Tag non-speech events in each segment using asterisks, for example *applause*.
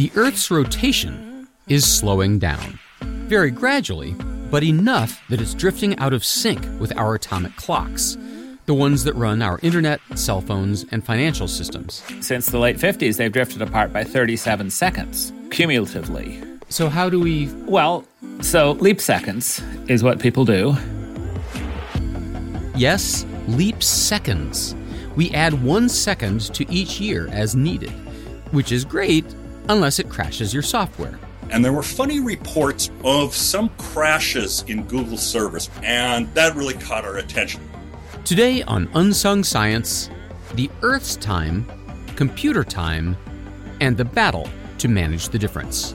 The Earth's rotation is slowing down, very gradually, but enough that it's drifting out of sync with our atomic clocks, the ones that run our internet, cell phones, and financial systems. Since the late 50s, they've drifted apart by 37 seconds, cumulatively. So, how do we. Well, so leap seconds is what people do. Yes, leap seconds. We add one second to each year as needed, which is great unless it crashes your software. And there were funny reports of some crashes in Google servers, and that really caught our attention. Today on Unsung Science, the Earth's time, computer time, and the battle to manage the difference.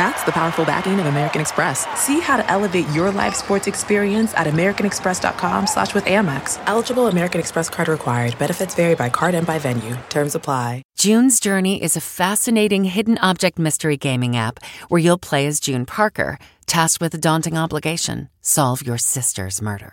That's the powerful backing of American Express. See how to elevate your live sports experience at americanexpress.com slash with Amex. Eligible American Express card required. Benefits vary by card and by venue. Terms apply. June's Journey is a fascinating hidden object mystery gaming app where you'll play as June Parker, tasked with a daunting obligation solve your sister's murder.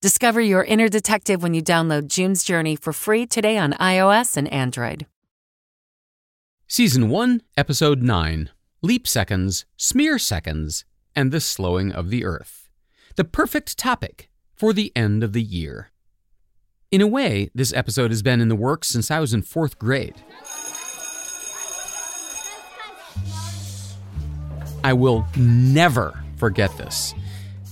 Discover your inner detective when you download June's Journey for free today on iOS and Android. Season 1, Episode 9 Leap Seconds, Smear Seconds, and the Slowing of the Earth. The perfect topic for the end of the year. In a way, this episode has been in the works since I was in fourth grade. I will never forget this.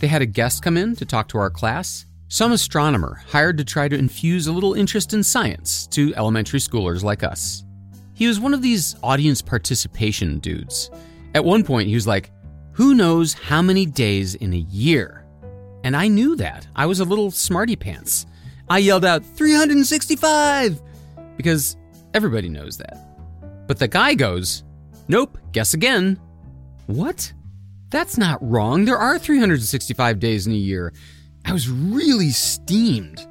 They had a guest come in to talk to our class, some astronomer hired to try to infuse a little interest in science to elementary schoolers like us. He was one of these audience participation dudes. At one point, he was like, Who knows how many days in a year? And I knew that. I was a little smarty pants. I yelled out, 365! Because everybody knows that. But the guy goes, Nope, guess again. What? That's not wrong. There are 365 days in a year. I was really steamed.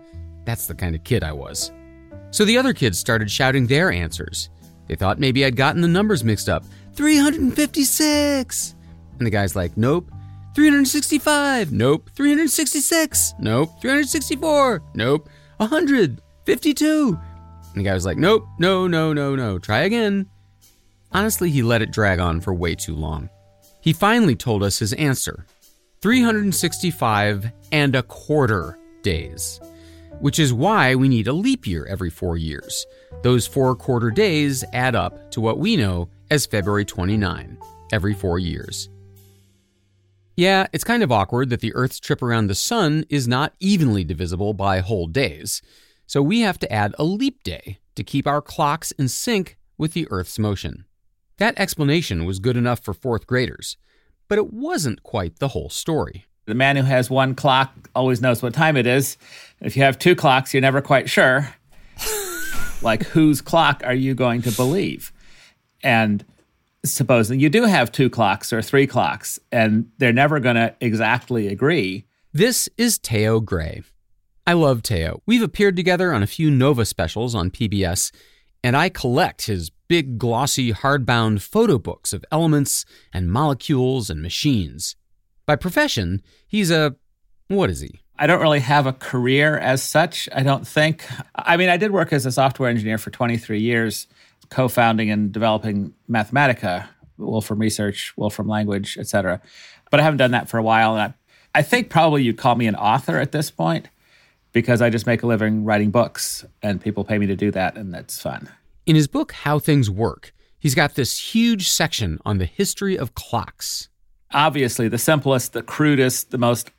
That's the kind of kid I was. So the other kids started shouting their answers. They thought maybe I'd gotten the numbers mixed up. 356! And the guy's like, nope. 365! Nope. 366! Nope. 364! Nope. 100! 52! And the guy was like, nope, no, no, no, no. Try again. Honestly, he let it drag on for way too long. He finally told us his answer 365 and a quarter days, which is why we need a leap year every four years. Those four quarter days add up to what we know as February 29, every four years. Yeah, it's kind of awkward that the Earth's trip around the Sun is not evenly divisible by whole days, so we have to add a leap day to keep our clocks in sync with the Earth's motion. That explanation was good enough for fourth graders but it wasn't quite the whole story. The man who has one clock always knows what time it is. If you have two clocks, you're never quite sure. *laughs* like, whose clock are you going to believe? And supposing you do have two clocks or three clocks, and they're never going to exactly agree. This is Theo Gray. I love Theo. We've appeared together on a few Nova specials on PBS, and I collect his big, glossy, hardbound photo books of elements and molecules and machines. By profession, he's a. what is he? I don't really have a career as such, I don't think. I mean, I did work as a software engineer for 23 years, co founding and developing Mathematica, Wolfram Research, Wolfram Language, etc. But I haven't done that for a while. And I, I think probably you'd call me an author at this point because I just make a living writing books and people pay me to do that, and that's fun. In his book, How Things Work, he's got this huge section on the history of clocks. Obviously, the simplest, the crudest, the most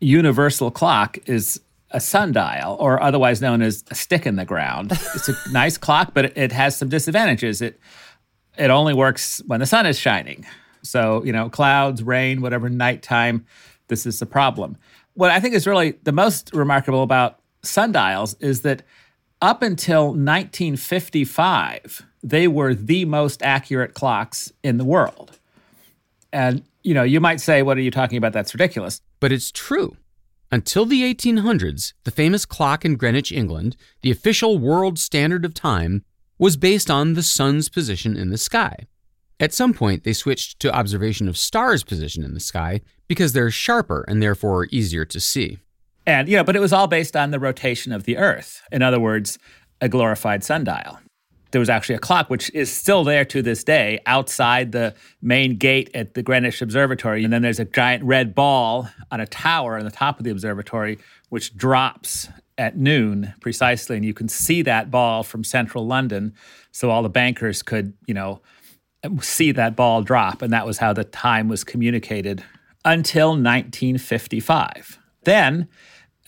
universal clock is a sundial, or otherwise known as a stick in the ground. *laughs* it's a nice clock, but it has some disadvantages. It it only works when the sun is shining. So, you know, clouds, rain, whatever, nighttime, this is a problem. What I think is really the most remarkable about sundials is that up until 1955, they were the most accurate clocks in the world. And, you know, you might say, what are you talking about? That's ridiculous. But it's true. Until the 1800s, the famous clock in Greenwich, England, the official world standard of time, was based on the sun's position in the sky. At some point, they switched to observation of stars' position in the sky because they're sharper and therefore easier to see. And, you know, but it was all based on the rotation of the Earth. In other words, a glorified sundial. There was actually a clock, which is still there to this day outside the main gate at the Greenwich Observatory. And then there's a giant red ball on a tower on the top of the observatory, which drops at noon precisely, and you can see that ball from central London. So all the bankers could, you know, see that ball drop, and that was how the time was communicated until 1955. Then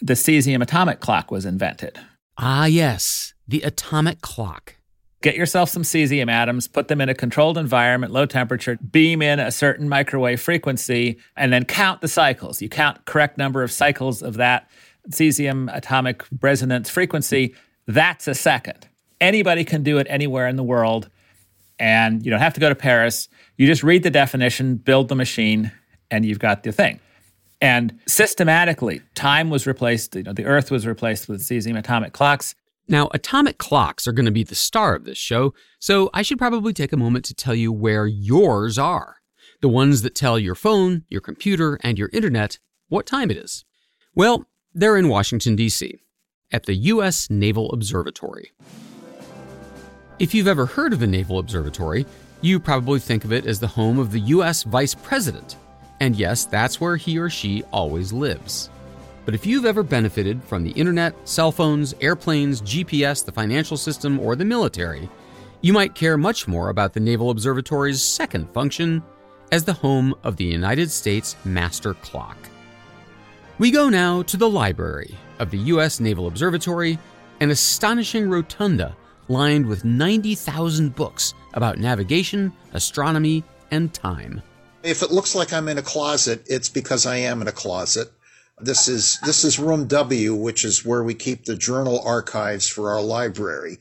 the cesium atomic clock was invented. Ah, yes, the atomic clock. Get yourself some cesium atoms, put them in a controlled environment, low temperature, beam in a certain microwave frequency, and then count the cycles. You count correct number of cycles of that cesium atomic resonance frequency, that's a second. Anybody can do it anywhere in the world. And you don't have to go to Paris. You just read the definition, build the machine, and you've got the thing. And systematically, time was replaced, you know, the Earth was replaced with cesium atomic clocks. Now, atomic clocks are going to be the star of this show, so I should probably take a moment to tell you where yours are. The ones that tell your phone, your computer, and your internet what time it is. Well, they're in Washington, D.C., at the U.S. Naval Observatory. If you've ever heard of the Naval Observatory, you probably think of it as the home of the U.S. Vice President. And yes, that's where he or she always lives. But if you've ever benefited from the internet, cell phones, airplanes, GPS, the financial system, or the military, you might care much more about the Naval Observatory's second function as the home of the United States Master Clock. We go now to the library of the U.S. Naval Observatory, an astonishing rotunda lined with 90,000 books about navigation, astronomy, and time. If it looks like I'm in a closet, it's because I am in a closet. This is this is room W, which is where we keep the journal archives for our library,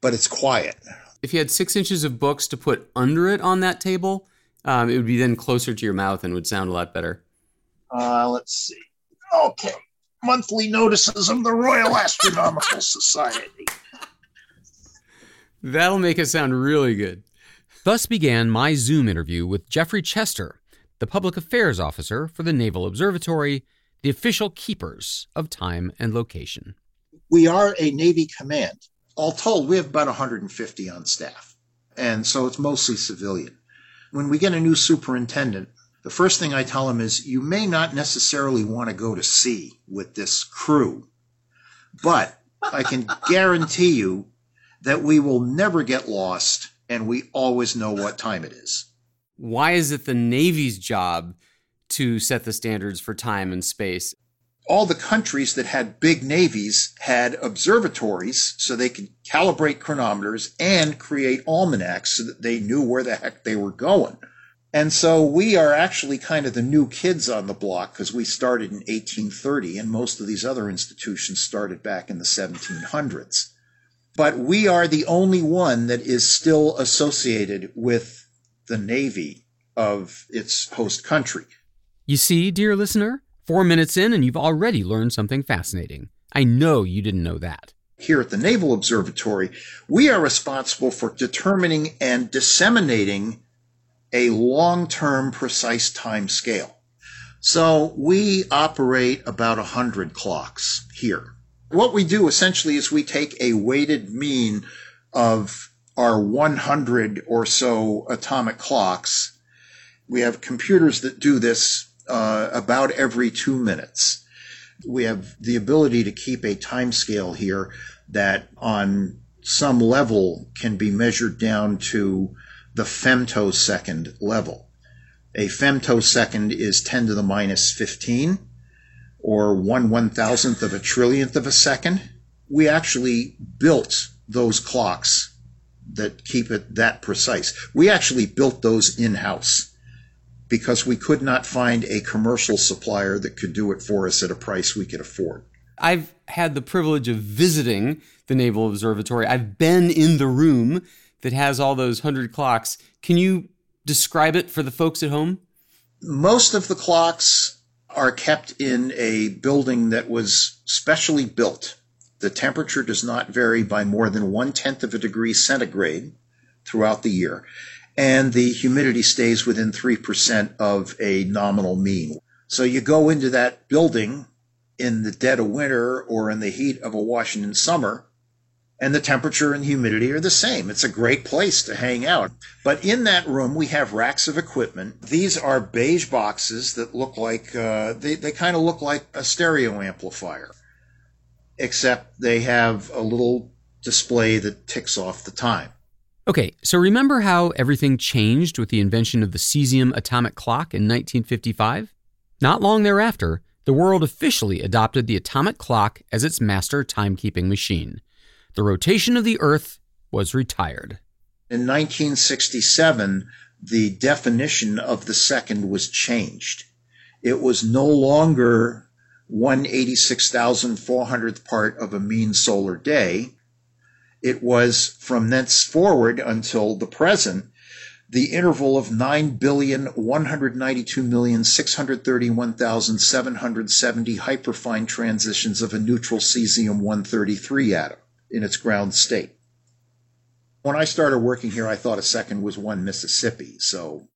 but it's quiet. If you had six inches of books to put under it on that table, um, it would be then closer to your mouth and would sound a lot better. Uh, let's see. Okay. Monthly notices of the Royal Astronomical Society. That'll make it sound really good. Thus began my Zoom interview with Jeffrey Chester, the public affairs officer for the Naval Observatory, the official keepers of time and location. We are a Navy command. All told, we have about 150 on staff. And so it's mostly civilian. When we get a new superintendent, the first thing I tell him is you may not necessarily want to go to sea with this crew, but I can *laughs* guarantee you that we will never get lost and we always know what time it is. Why is it the Navy's job to set the standards for time and space? All the countries that had big navies had observatories so they could calibrate chronometers and create almanacs so that they knew where the heck they were going. And so we are actually kind of the new kids on the block because we started in 1830 and most of these other institutions started back in the 1700s. But we are the only one that is still associated with the Navy of its host country. You see, dear listener, four minutes in and you've already learned something fascinating. I know you didn't know that. Here at the Naval Observatory, we are responsible for determining and disseminating a long-term precise time scale. So we operate about 100 clocks here. What we do essentially is we take a weighted mean of our 100 or so atomic clocks. We have computers that do this uh, about every two minutes. We have the ability to keep a time scale here that on some level can be measured down to the femtosecond level. A femtosecond is 10 to the minus 15, or one one thousandth of a trillionth of a second. We actually built those clocks that keep it that precise. We actually built those in house because we could not find a commercial supplier that could do it for us at a price we could afford. I've had the privilege of visiting the Naval Observatory. I've been in the room that has all those 100 clocks. Can you describe it for the folks at home? Most of the clocks are kept in a building that was specially built. The temperature does not vary by more than one tenth of a degree centigrade throughout the year, and the humidity stays within 3% of a nominal mean. So you go into that building in the dead of winter or in the heat of a Washington summer, and the temperature and humidity are the same. It's a great place to hang out. But in that room, we have racks of equipment. These are beige boxes that look like, uh, they, they kind of look like a stereo amplifier, except they have a little display that ticks off the time. Okay, so remember how everything changed with the invention of the cesium atomic clock in 1955? Not long thereafter, the world officially adopted the atomic clock as its master timekeeping machine. The rotation of the Earth was retired. In 1967, the definition of the second was changed. It was no longer 186,400th part of a mean solar day. It was from thenceforward until the present the interval of 9,192,631,770 hyperfine transitions of a neutral cesium 133 atom in its ground state. When I started working here, I thought a second was one Mississippi, so.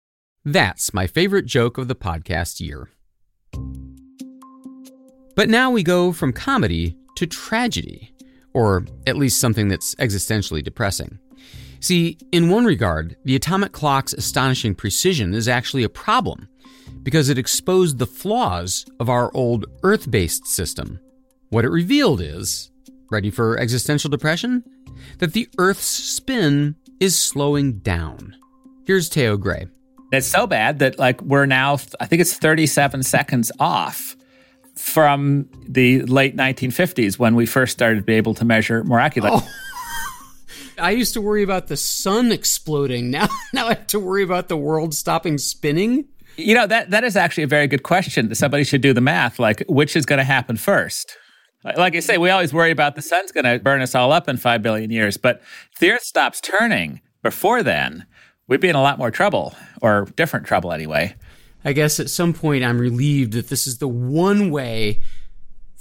That's my favorite joke of the podcast year. But now we go from comedy to tragedy, or at least something that's existentially depressing. See, in one regard, the atomic clock's astonishing precision is actually a problem because it exposed the flaws of our old Earth based system. What it revealed is ready for existential depression? That the Earth's spin is slowing down. Here's Theo Gray. It's so bad that like we're now I think it's 37 seconds off from the late 1950s when we first started to be able to measure more accurately. Oh. *laughs* I used to worry about the sun exploding. *laughs* Now now I have to worry about the world stopping spinning. You know, that that is actually a very good question. That Somebody should do the math like which is going to happen first. Like I say, we always worry about the sun's going to burn us all up in 5 billion years, but if the earth stops turning before then, we'd be in a lot more trouble or different trouble anyway. I guess at some point I'm relieved that this is the one way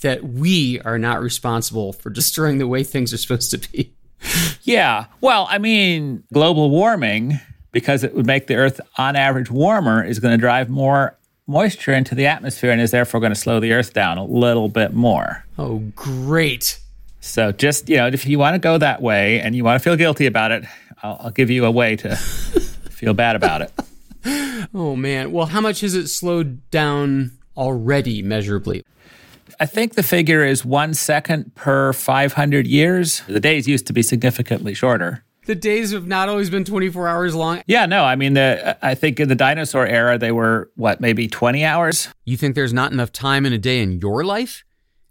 that we are not responsible for destroying the way things are supposed to be. yeah. Well, I mean, global warming, because it would make the Earth on average warmer, is going to drive more moisture into the atmosphere and is therefore going to slow the Earth down a little bit more. Oh, great. So just, you know, if you want to go that way and you want to feel guilty about it, I'll, I'll give you a way to *laughs* feel bad about it. Oh, man. Well, how much has it slowed down already measurably? I think the figure is one second per 500 years. The days used to be significantly shorter. The days have not always been 24 hours long. Yeah, no, I mean, the, I think in the dinosaur era, they were, what, maybe 20 hours? You think there's not enough time in a day in your life?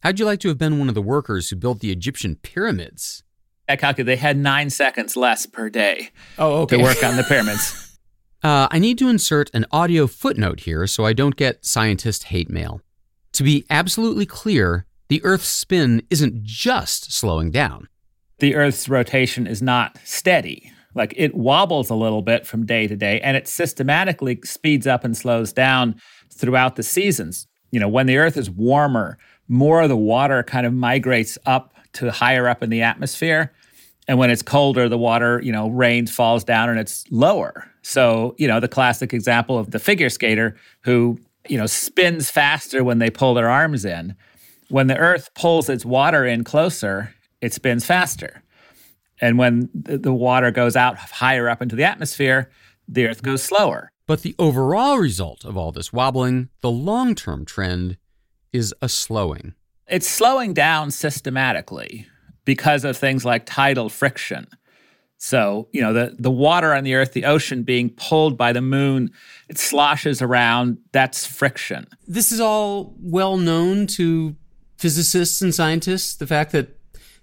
How'd you like to have been one of the workers who built the Egyptian pyramids? I calculated they had nine seconds less per day oh, okay. to work on the pyramids. *laughs* uh, I need to insert an audio footnote here so I don't get scientist hate mail. To be absolutely clear, the Earth's spin isn't just slowing down. The Earth's rotation is not steady. Like it wobbles a little bit from day to day, and it systematically speeds up and slows down throughout the seasons. You know, when the Earth is warmer, more of the water kind of migrates up to higher up in the atmosphere. And when it's colder, the water, you know, rains, falls down, and it's lower. So, you know, the classic example of the figure skater who you know, spins faster when they pull their arms in. When the Earth pulls its water in closer, it spins faster. And when the water goes out higher up into the atmosphere, the Earth goes slower. But the overall result of all this wobbling, the long term trend, is a slowing. It's slowing down systematically because of things like tidal friction. So, you know, the, the water on the earth, the ocean being pulled by the moon, it sloshes around. That's friction. This is all well known to physicists and scientists. The fact that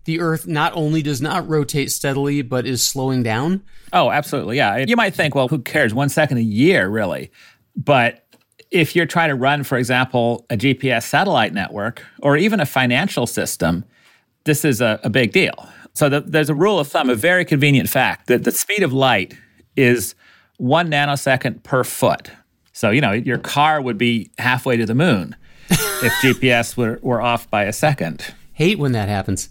the Earth not only does not rotate steadily, but is slowing down. Oh, absolutely. Yeah. You might think, well, who cares? One second a year, really. But if you're trying to run, for example, a GPS satellite network or even a financial system, this is a, a big deal. So the, there's a rule of thumb, a very convenient fact that the speed of light is one nanosecond per foot. So, you know, your car would be halfway to the moon if *laughs* GPS were, were off by a second. Hate when that happens.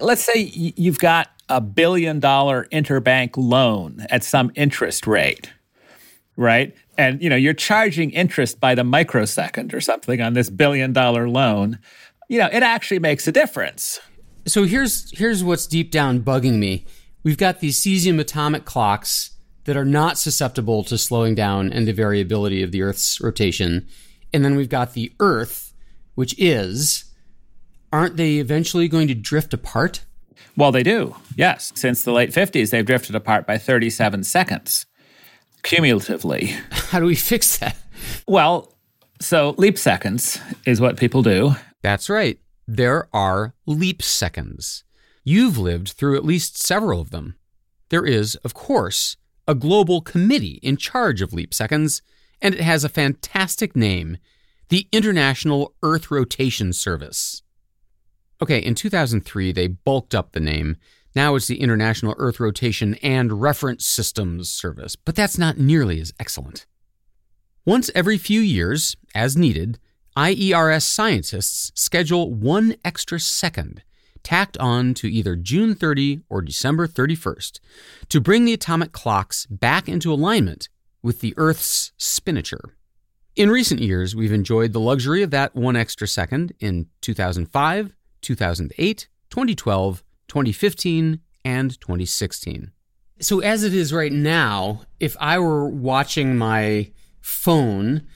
Let's say you've got a billion dollar interbank loan at some interest rate, right? And you know, you're charging interest by the microsecond or something on this billion dollar loan. You know, it actually makes a difference. So here's here's what's deep down bugging me. We've got these cesium atomic clocks that are not susceptible to slowing down and the variability of the Earth's rotation. And then we've got the Earth, which is aren't they eventually going to drift apart? Well, they do, yes. Since the late 50s, they've drifted apart by 37 seconds cumulatively. *laughs* How do we fix that? Well, so leap seconds is what people do. That's right. There are leap seconds. You've lived through at least several of them. There is, of course, a global committee in charge of leap seconds, and it has a fantastic name the International Earth Rotation Service. Okay, in 2003, they bulked up the name. Now it's the International Earth Rotation and Reference Systems Service, but that's not nearly as excellent. Once every few years, as needed, IERS scientists schedule one extra second tacked on to either June 30 or December 31st to bring the atomic clocks back into alignment with the Earth's spinature. In recent years, we've enjoyed the luxury of that one extra second in 2005, 2008, 2012, 2015, and 2016. So, as it is right now, if I were watching my phone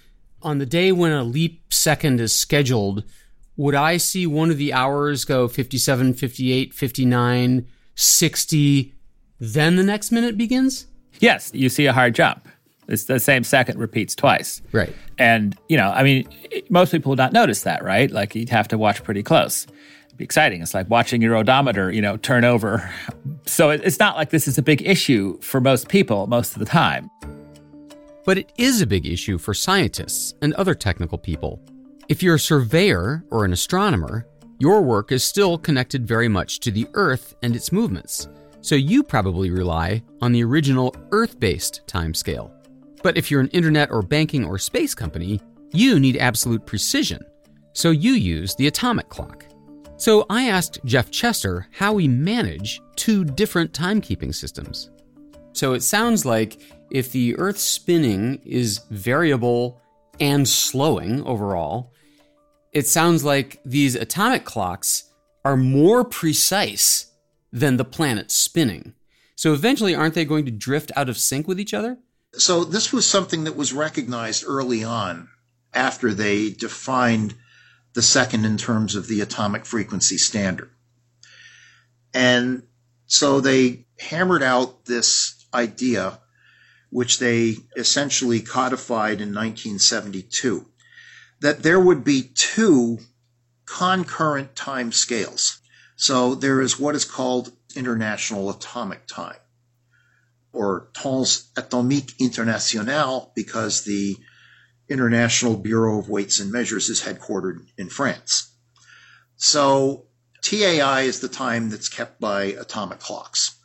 on the day when a leap second is scheduled, would I see one of the hours go 57, 58, 59, 60, then the next minute begins? Yes, you see a hard jump. It's the same second repeats twice. Right. And, you know, I mean, most people would not notice that, right? Like you'd have to watch pretty close be exciting. It's like watching your odometer, you know, turn over. So it's not like this is a big issue for most people most of the time. But it is a big issue for scientists and other technical people. If you're a surveyor or an astronomer, your work is still connected very much to the Earth and its movements, so you probably rely on the original Earth based timescale. But if you're an internet or banking or space company, you need absolute precision, so you use the atomic clock. So I asked Jeff Chester how we manage two different timekeeping systems. So it sounds like if the Earth's spinning is variable and slowing overall, it sounds like these atomic clocks are more precise than the planet spinning. So eventually, aren't they going to drift out of sync with each other? So this was something that was recognized early on after they defined the second in terms of the atomic frequency standard. And so they hammered out this idea, which they essentially codified in 1972, that there would be two concurrent time scales. So there is what is called International Atomic Time, or Temps Atomique International, because the International Bureau of Weights and Measures is headquartered in France. So TAI is the time that's kept by atomic clocks.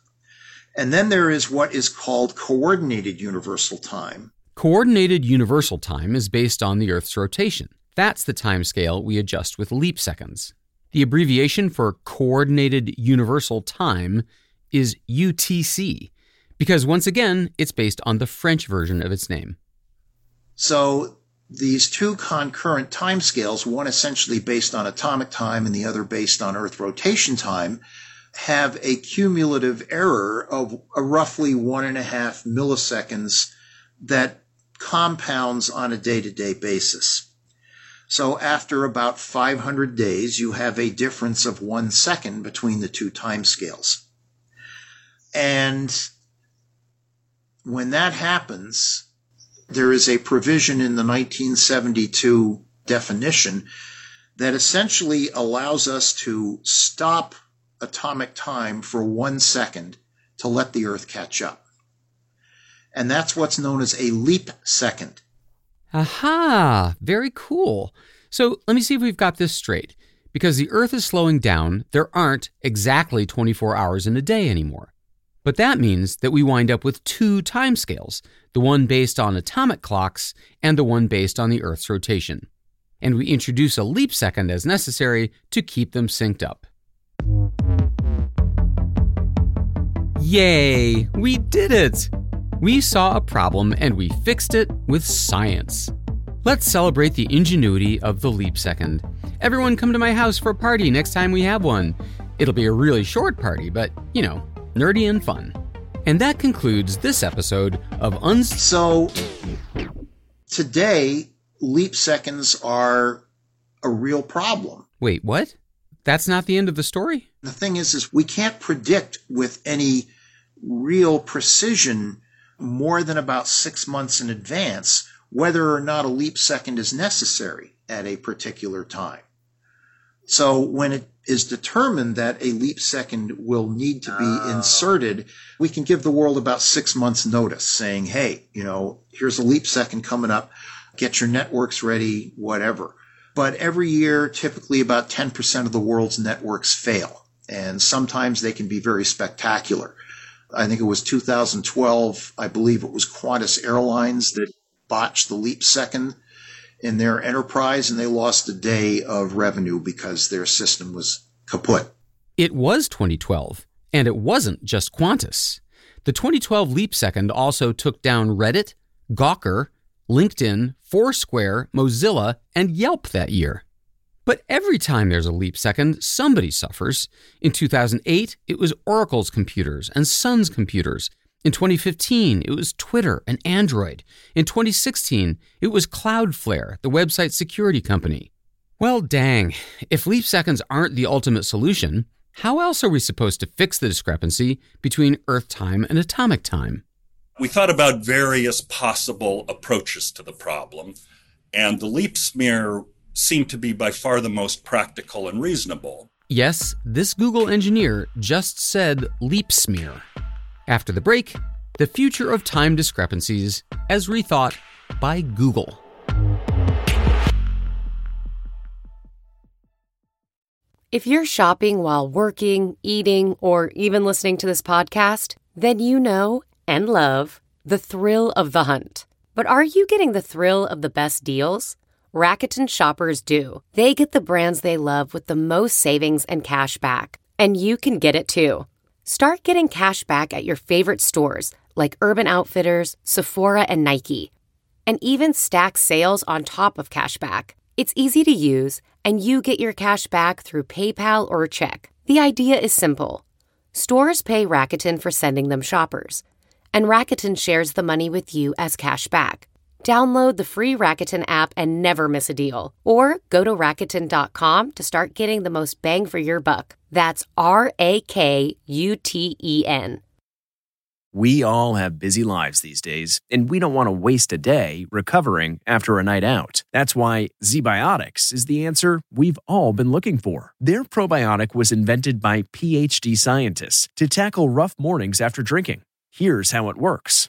And then there is what is called Coordinated Universal Time. Coordinated Universal Time is based on the Earth's rotation. That's the time scale we adjust with leap seconds. The abbreviation for Coordinated Universal Time is UTC, because once again, it's based on the French version of its name. So these two concurrent timescales, one essentially based on atomic time and the other based on Earth rotation time, have a cumulative error of roughly one and a half milliseconds that compounds on a day to day basis. So after about 500 days, you have a difference of one second between the two timescales. And when that happens, there is a provision in the 1972 definition that essentially allows us to stop atomic time for one second to let the Earth catch up. And that's what's known as a leap second. Aha, very cool. So let me see if we've got this straight. Because the Earth is slowing down, there aren't exactly 24 hours in a day anymore. But that means that we wind up with two timescales the one based on atomic clocks and the one based on the Earth's rotation. And we introduce a leap second as necessary to keep them synced up. Yay! We did it! We saw a problem and we fixed it with science. Let's celebrate the ingenuity of the leap second. Everyone come to my house for a party next time we have one. It'll be a really short party, but, you know, nerdy and fun. And that concludes this episode of Uns. So today, leap seconds are a real problem. Wait, what? That's not the end of the story? The thing is, is we can't predict with any real precision more than about six months in advance whether or not a leap second is necessary at a particular time. So when it is determined that a leap second will need to be oh. inserted, we can give the world about six months notice saying, Hey, you know, here's a leap second coming up. Get your networks ready, whatever. But every year, typically about 10% of the world's networks fail. And sometimes they can be very spectacular. I think it was 2012. I believe it was Qantas Airlines that botched the leap second in their enterprise and they lost a day of revenue because their system was kaput. It was 2012, and it wasn't just Qantas. The 2012 leap second also took down Reddit, Gawker, LinkedIn, Foursquare, Mozilla, and Yelp that year. But every time there's a leap second, somebody suffers. In 2008, it was Oracle's computers and Sun's computers. In 2015, it was Twitter and Android. In 2016, it was Cloudflare, the website security company. Well, dang, if leap seconds aren't the ultimate solution, how else are we supposed to fix the discrepancy between Earth time and atomic time? We thought about various possible approaches to the problem, and the leap smear seemed to be by far the most practical and reasonable. Yes, this Google engineer just said leap smear. After the break, the future of time discrepancies as rethought by Google. If you're shopping while working, eating, or even listening to this podcast, then you know and love the thrill of the hunt. But are you getting the thrill of the best deals? Rakuten shoppers do. They get the brands they love with the most savings and cash back. And you can get it too. Start getting cash back at your favorite stores like Urban Outfitters, Sephora, and Nike. And even stack sales on top of cash back. It's easy to use, and you get your cash back through PayPal or check. The idea is simple. Stores pay Rakuten for sending them shoppers, and Rakuten shares the money with you as cash back. Download the free Rakuten app and never miss a deal. Or go to Rakuten.com to start getting the most bang for your buck. That's R A K U T E N. We all have busy lives these days, and we don't want to waste a day recovering after a night out. That's why ZBiotics is the answer we've all been looking for. Their probiotic was invented by PhD scientists to tackle rough mornings after drinking. Here's how it works.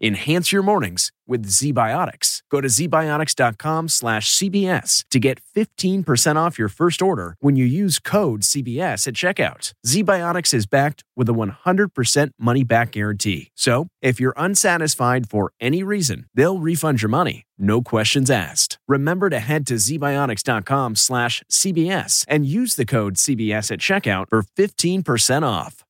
Enhance your mornings with ZBiotics. Go to zbiotics.com slash CBS to get 15% off your first order when you use code CBS at checkout. ZBiotics is backed with a 100% money back guarantee. So if you're unsatisfied for any reason, they'll refund your money. No questions asked. Remember to head to zbiotics.com slash CBS and use the code CBS at checkout for 15% off.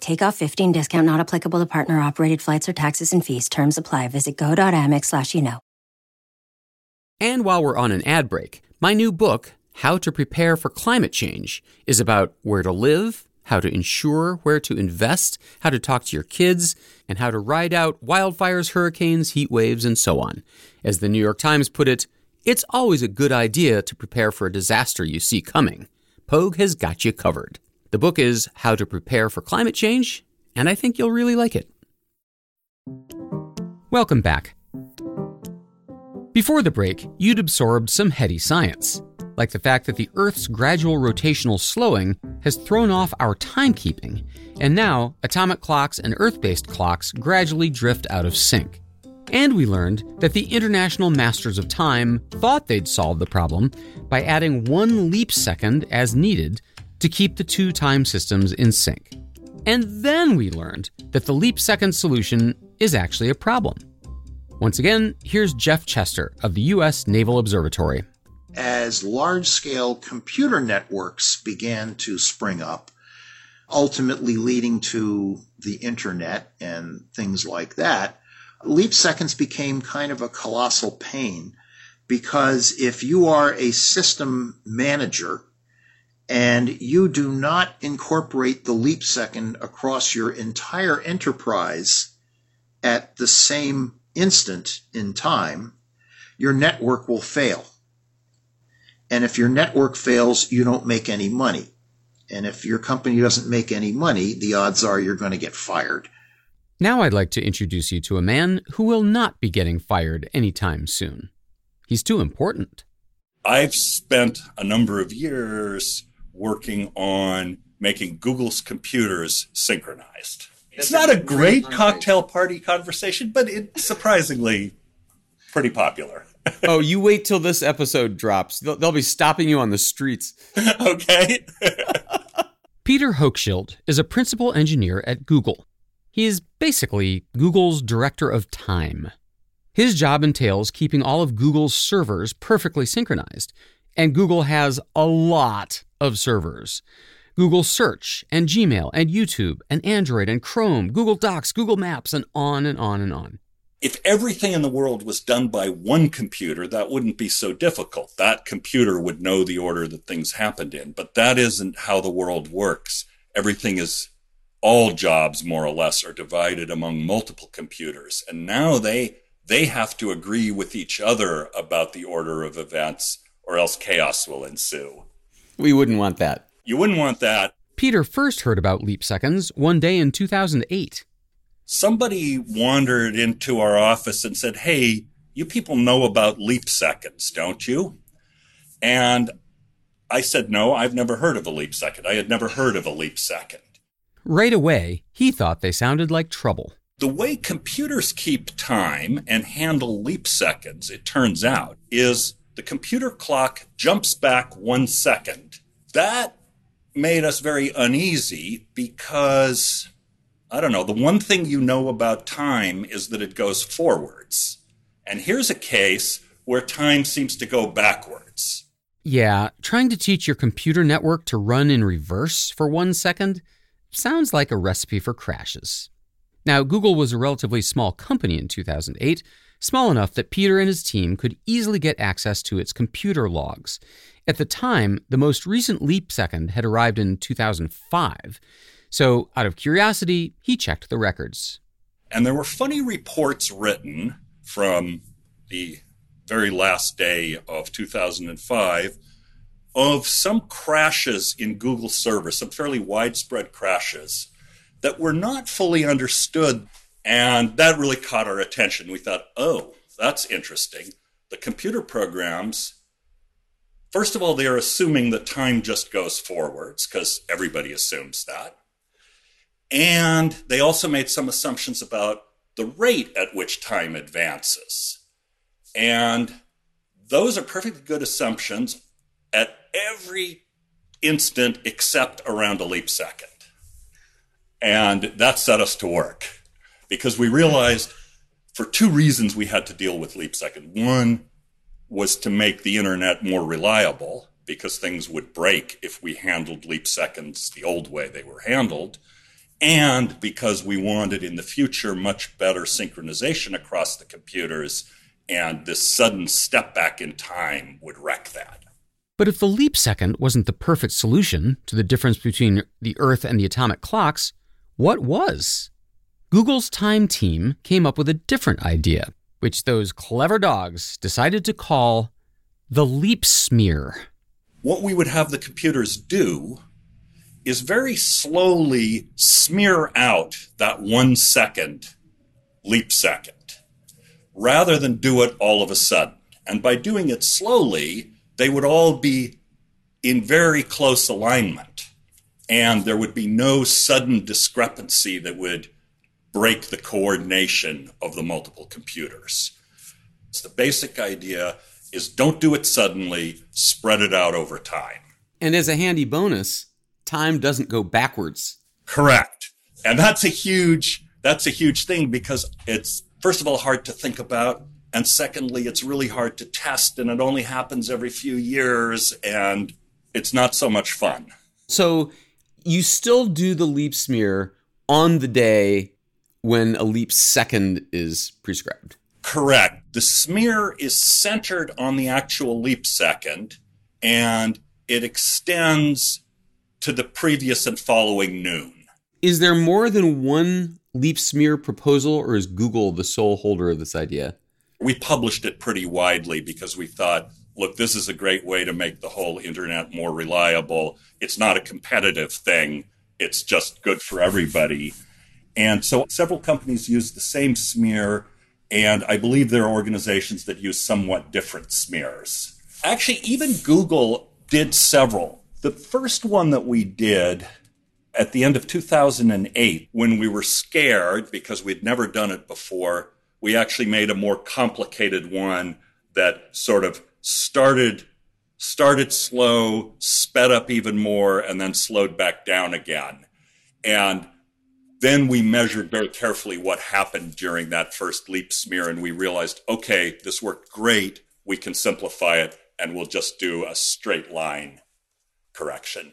Take off 15 discount not applicable to partner operated flights or taxes and fees. Terms apply. Visit go.amex slash you know. And while we're on an ad break, my new book, How to Prepare for Climate Change, is about where to live, how to insure, where to invest, how to talk to your kids, and how to ride out wildfires, hurricanes, heat waves, and so on. As the New York Times put it, it's always a good idea to prepare for a disaster you see coming. Pogue has got you covered. The book is How to Prepare for Climate Change, and I think you'll really like it. Welcome back. Before the break, you'd absorbed some heady science, like the fact that the Earth's gradual rotational slowing has thrown off our timekeeping, and now atomic clocks and Earth based clocks gradually drift out of sync. And we learned that the International Masters of Time thought they'd solve the problem by adding one leap second as needed to keep the two time systems in sync. And then we learned that the leap second solution is actually a problem. Once again, here's Jeff Chester of the U.S. Naval Observatory. As large scale computer networks began to spring up, ultimately leading to the internet and things like that, leap seconds became kind of a colossal pain because if you are a system manager and you do not incorporate the leap second across your entire enterprise at the same instant in time, your network will fail. And if your network fails, you don't make any money. And if your company doesn't make any money, the odds are you're going to get fired. Now I'd like to introduce you to a man who will not be getting fired anytime soon. He's too important. I've spent a number of years working on making Google's computers synchronized. It's not a great cocktail party conversation, but it's surprisingly pretty popular. *laughs* oh, you wait till this episode drops. They'll, they'll be stopping you on the streets. *laughs* okay. *laughs* Peter Hochschild is a principal engineer at Google. He is basically Google's director of time. His job entails keeping all of Google's servers perfectly synchronized, and Google has a lot of servers. Google Search and Gmail and YouTube and Android and Chrome, Google Docs, Google Maps, and on and on and on. If everything in the world was done by one computer, that wouldn't be so difficult. That computer would know the order that things happened in. But that isn't how the world works. Everything is, all jobs more or less are divided among multiple computers. And now they, they have to agree with each other about the order of events or else chaos will ensue. We wouldn't want that. You wouldn't want that. Peter first heard about leap seconds one day in 2008. Somebody wandered into our office and said, Hey, you people know about leap seconds, don't you? And I said, No, I've never heard of a leap second. I had never heard of a leap second. Right away, he thought they sounded like trouble. The way computers keep time and handle leap seconds, it turns out, is the computer clock jumps back one second. That made us very uneasy because I don't know, the one thing you know about time is that it goes forwards. And here's a case where time seems to go backwards. Yeah, trying to teach your computer network to run in reverse for one second sounds like a recipe for crashes. Now, Google was a relatively small company in 2008, small enough that Peter and his team could easily get access to its computer logs. At the time, the most recent leap second had arrived in 2005. So, out of curiosity, he checked the records. And there were funny reports written from the very last day of 2005 of some crashes in Google servers, some fairly widespread crashes that were not fully understood. And that really caught our attention. We thought, oh, that's interesting. The computer programs First of all, they are assuming that time just goes forwards because everybody assumes that. And they also made some assumptions about the rate at which time advances. And those are perfectly good assumptions at every instant except around a leap second. And that set us to work because we realized for two reasons we had to deal with leap second. One was to make the internet more reliable because things would break if we handled leap seconds the old way they were handled. And because we wanted in the future much better synchronization across the computers, and this sudden step back in time would wreck that. But if the leap second wasn't the perfect solution to the difference between the Earth and the atomic clocks, what was? Google's time team came up with a different idea, which those clever dogs decided to call the leap smear. What we would have the computers do is very slowly smear out that one second leap second rather than do it all of a sudden. And by doing it slowly, they would all be in very close alignment. And there would be no sudden discrepancy that would break the coordination of the multiple computers. So the basic idea is don't do it suddenly, spread it out over time. And as a handy bonus, time doesn't go backwards. Correct. And that's a huge that's a huge thing because it's first of all hard to think about and secondly it's really hard to test and it only happens every few years and it's not so much fun. So you still do the leap smear on the day when a leap second is prescribed. Correct. The smear is centered on the actual leap second and it extends to the previous and following noon. Is there more than one leap smear proposal, or is Google the sole holder of this idea? We published it pretty widely because we thought, look, this is a great way to make the whole internet more reliable. It's not a competitive thing, it's just good for everybody. And so several companies use the same smear, and I believe there are organizations that use somewhat different smears. Actually, even Google did several. The first one that we did at the end of 2008, when we were scared because we'd never done it before, we actually made a more complicated one that sort of started started slow, sped up even more, and then slowed back down again. And then we measured very carefully what happened during that first leap smear, and we realized, okay, this worked great. We can simplify it, and we'll just do a straight line correction.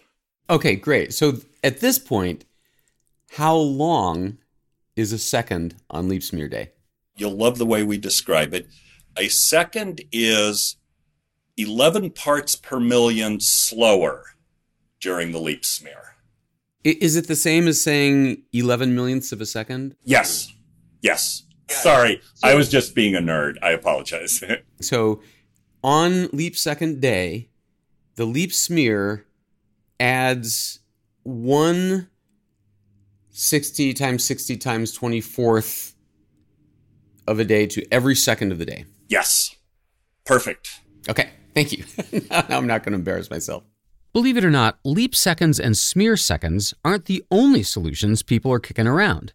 Okay, great. So at this point, how long is a second on leap smear day? You'll love the way we describe it. A second is 11 parts per million slower during the leap smear. Is it the same as saying 11 millionths of a second? Yes. Yes. Sorry, I was just being a nerd. I apologize. *laughs* so on leap second day, the leap smear adds one 60 times 60 times 24th of a day to every second of the day. Yes. Perfect. Okay. Thank you. *laughs* now I'm not going to embarrass myself. Believe it or not, leap seconds and smear seconds aren't the only solutions people are kicking around.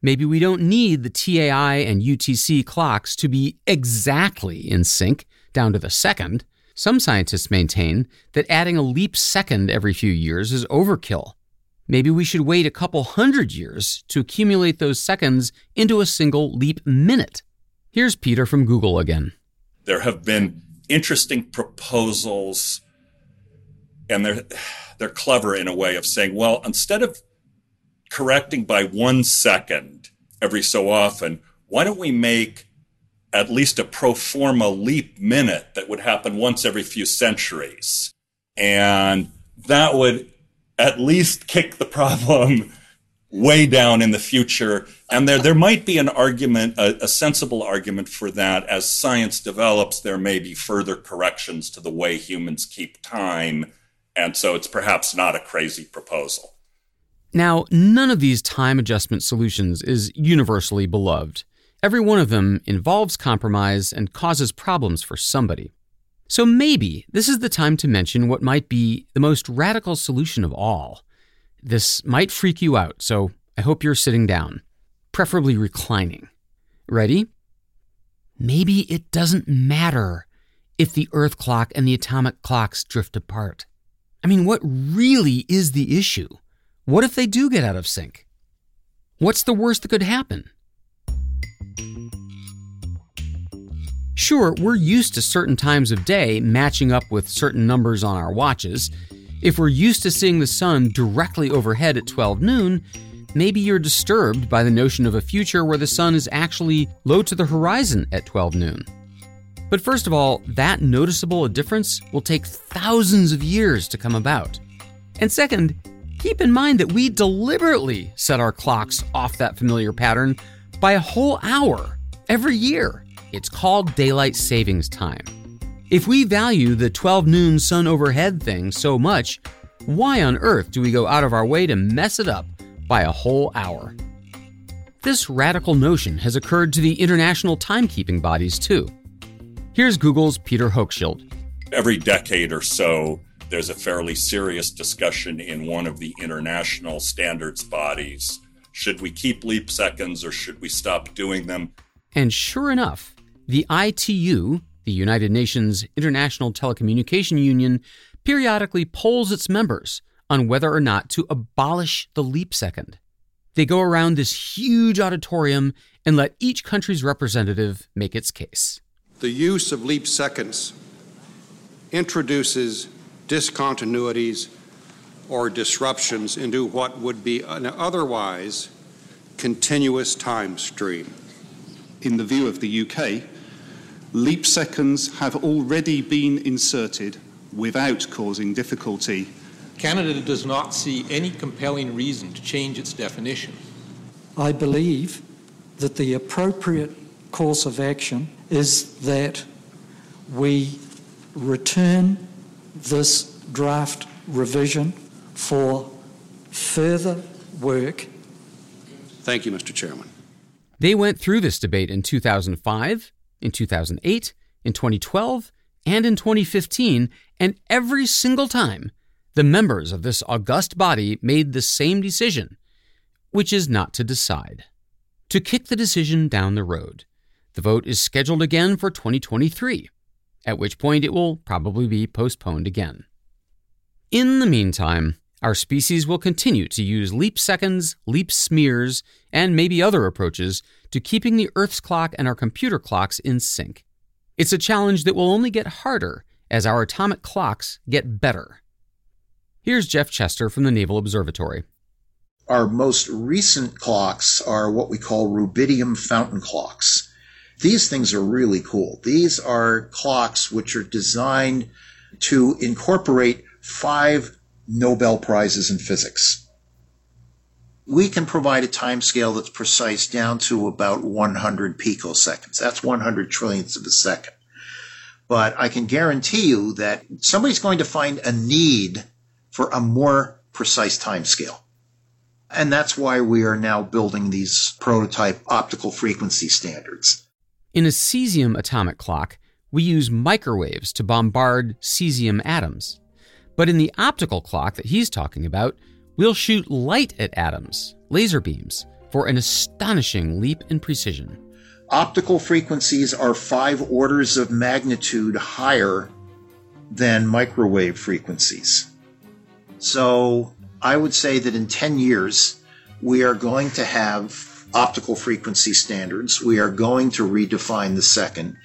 Maybe we don't need the TAI and UTC clocks to be exactly in sync down to the second. Some scientists maintain that adding a leap second every few years is overkill. Maybe we should wait a couple hundred years to accumulate those seconds into a single leap minute. Here's Peter from Google again. There have been interesting proposals, and they're, they're clever in a way of saying, well, instead of correcting by one second every so often, why don't we make at least a pro forma leap minute that would happen once every few centuries. And that would at least kick the problem *laughs* way down in the future. And there, there might be an argument, a, a, sensible argument for that. As science develops, there may be further corrections to the way humans keep time. And so it's perhaps not a crazy proposal. Now, none of these time adjustment solutions is universally beloved. Every one of them involves compromise and causes problems for somebody. So maybe this is the time to mention what might be the most radical solution of all. This might freak you out, so I hope you're sitting down, preferably reclining. Ready? Maybe it doesn't matter if the Earth clock and the atomic clocks drift apart. I mean, what really is the issue? What if they do get out of sync? What's the worst that could happen? Sure, we're used to certain times of day matching up with certain numbers on our watches. If we're used to seeing the sun directly overhead at 12 noon, maybe you're disturbed by the notion of a future where the sun is actually low to the horizon at 12 noon. But first of all, that noticeable a difference will take thousands of years to come about. And second, keep in mind that we deliberately set our clocks off that familiar pattern by a whole hour every year. It's called daylight savings time. If we value the 12 noon sun overhead thing so much, why on earth do we go out of our way to mess it up by a whole hour? This radical notion has occurred to the international timekeeping bodies too. Here's Google's Peter Hochschild. Every decade or so, there's a fairly serious discussion in one of the international standards bodies. Should we keep leap seconds or should we stop doing them? And sure enough, the ITU, the United Nations International Telecommunication Union, periodically polls its members on whether or not to abolish the leap second. They go around this huge auditorium and let each country's representative make its case. The use of leap seconds introduces discontinuities or disruptions into what would be an otherwise continuous time stream. In the view of the UK, leap seconds have already been inserted without causing difficulty. Canada does not see any compelling reason to change its definition. I believe that the appropriate course of action is that we return this draft revision for further work. Thank you, Mr. Chairman. They went through this debate in 2005, in 2008, in 2012, and in 2015, and every single time, the members of this august body made the same decision, which is not to decide, to kick the decision down the road. The vote is scheduled again for 2023, at which point it will probably be postponed again. In the meantime, our species will continue to use leap seconds, leap smears, and maybe other approaches to keeping the Earth's clock and our computer clocks in sync. It's a challenge that will only get harder as our atomic clocks get better. Here's Geoff Chester from the Naval Observatory. Our most recent clocks are what we call rubidium fountain clocks. These things are really cool. These are clocks which are designed to incorporate five Nobel Prizes in physics. We can provide a time scale that's precise down to about 100 picoseconds. That's 100 trillionths of a second. But I can guarantee you that somebody's going to find a need for a more precise time scale. And that's why we are now building these prototype optical frequency standards. In a cesium atomic clock, we use microwaves to bombard cesium atoms. But in the optical clock that he's talking about, we'll shoot light at atoms, laser beams, for an astonishing leap in precision. Optical frequencies are five orders of magnitude higher than microwave frequencies. So I would say that in 10 years, we are going to have optical frequency standards. We are going to redefine the second.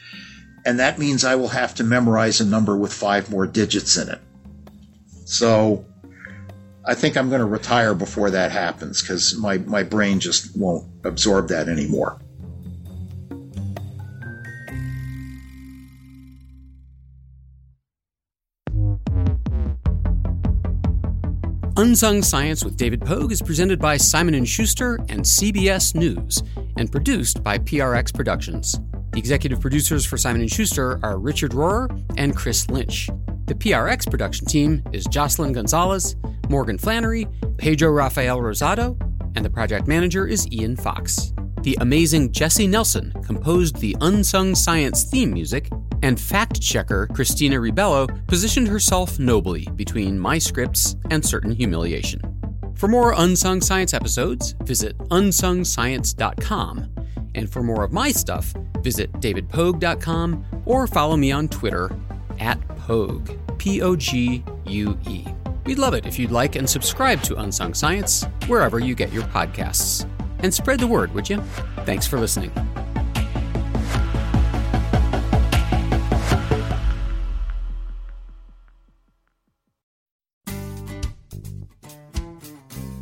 And that means I will have to memorize a number with five more digits in it. So I think I'm going to retire before that happens because my, my brain just won't absorb that anymore. Unsung Science with David Pogue is presented by Simon & Schuster and CBS News and produced by PRX Productions. The executive producers for Simon & Schuster are Richard Rohr and Chris Lynch. The PRX production team is Jocelyn Gonzalez, Morgan Flannery, Pedro Rafael Rosado, and the project manager is Ian Fox. The amazing Jesse Nelson composed the Unsung Science theme music, and fact checker Christina Ribello positioned herself nobly between my scripts and certain humiliation. For more Unsung Science episodes, visit unsungscience.com. And for more of my stuff, visit davidpogue.com or follow me on Twitter at Pogue, P O G U E. We'd love it if you'd like and subscribe to Unsung Science wherever you get your podcasts. And spread the word, would you? Thanks for listening.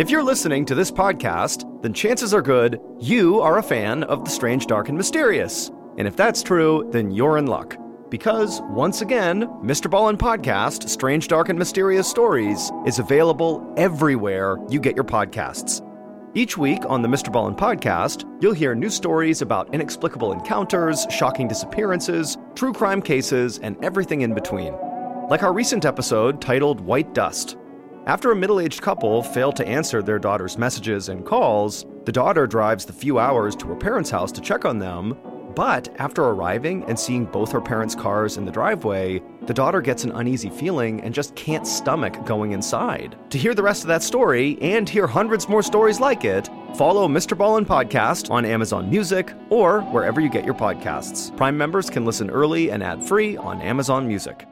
If you're listening to this podcast, then chances are good you are a fan of The Strange, Dark, and Mysterious. And if that's true, then you're in luck. Because, once again, Mr. Ballen Podcast, Strange, Dark, and Mysterious Stories, is available everywhere you get your podcasts. Each week on the Mr. Ballen Podcast, you'll hear new stories about inexplicable encounters, shocking disappearances, true crime cases, and everything in between. Like our recent episode titled White Dust. After a middle aged couple fail to answer their daughter's messages and calls, the daughter drives the few hours to her parents' house to check on them. But after arriving and seeing both her parents' cars in the driveway, the daughter gets an uneasy feeling and just can't stomach going inside. To hear the rest of that story and hear hundreds more stories like it, follow Mr. Ballen Podcast on Amazon Music or wherever you get your podcasts. Prime members can listen early and ad free on Amazon Music.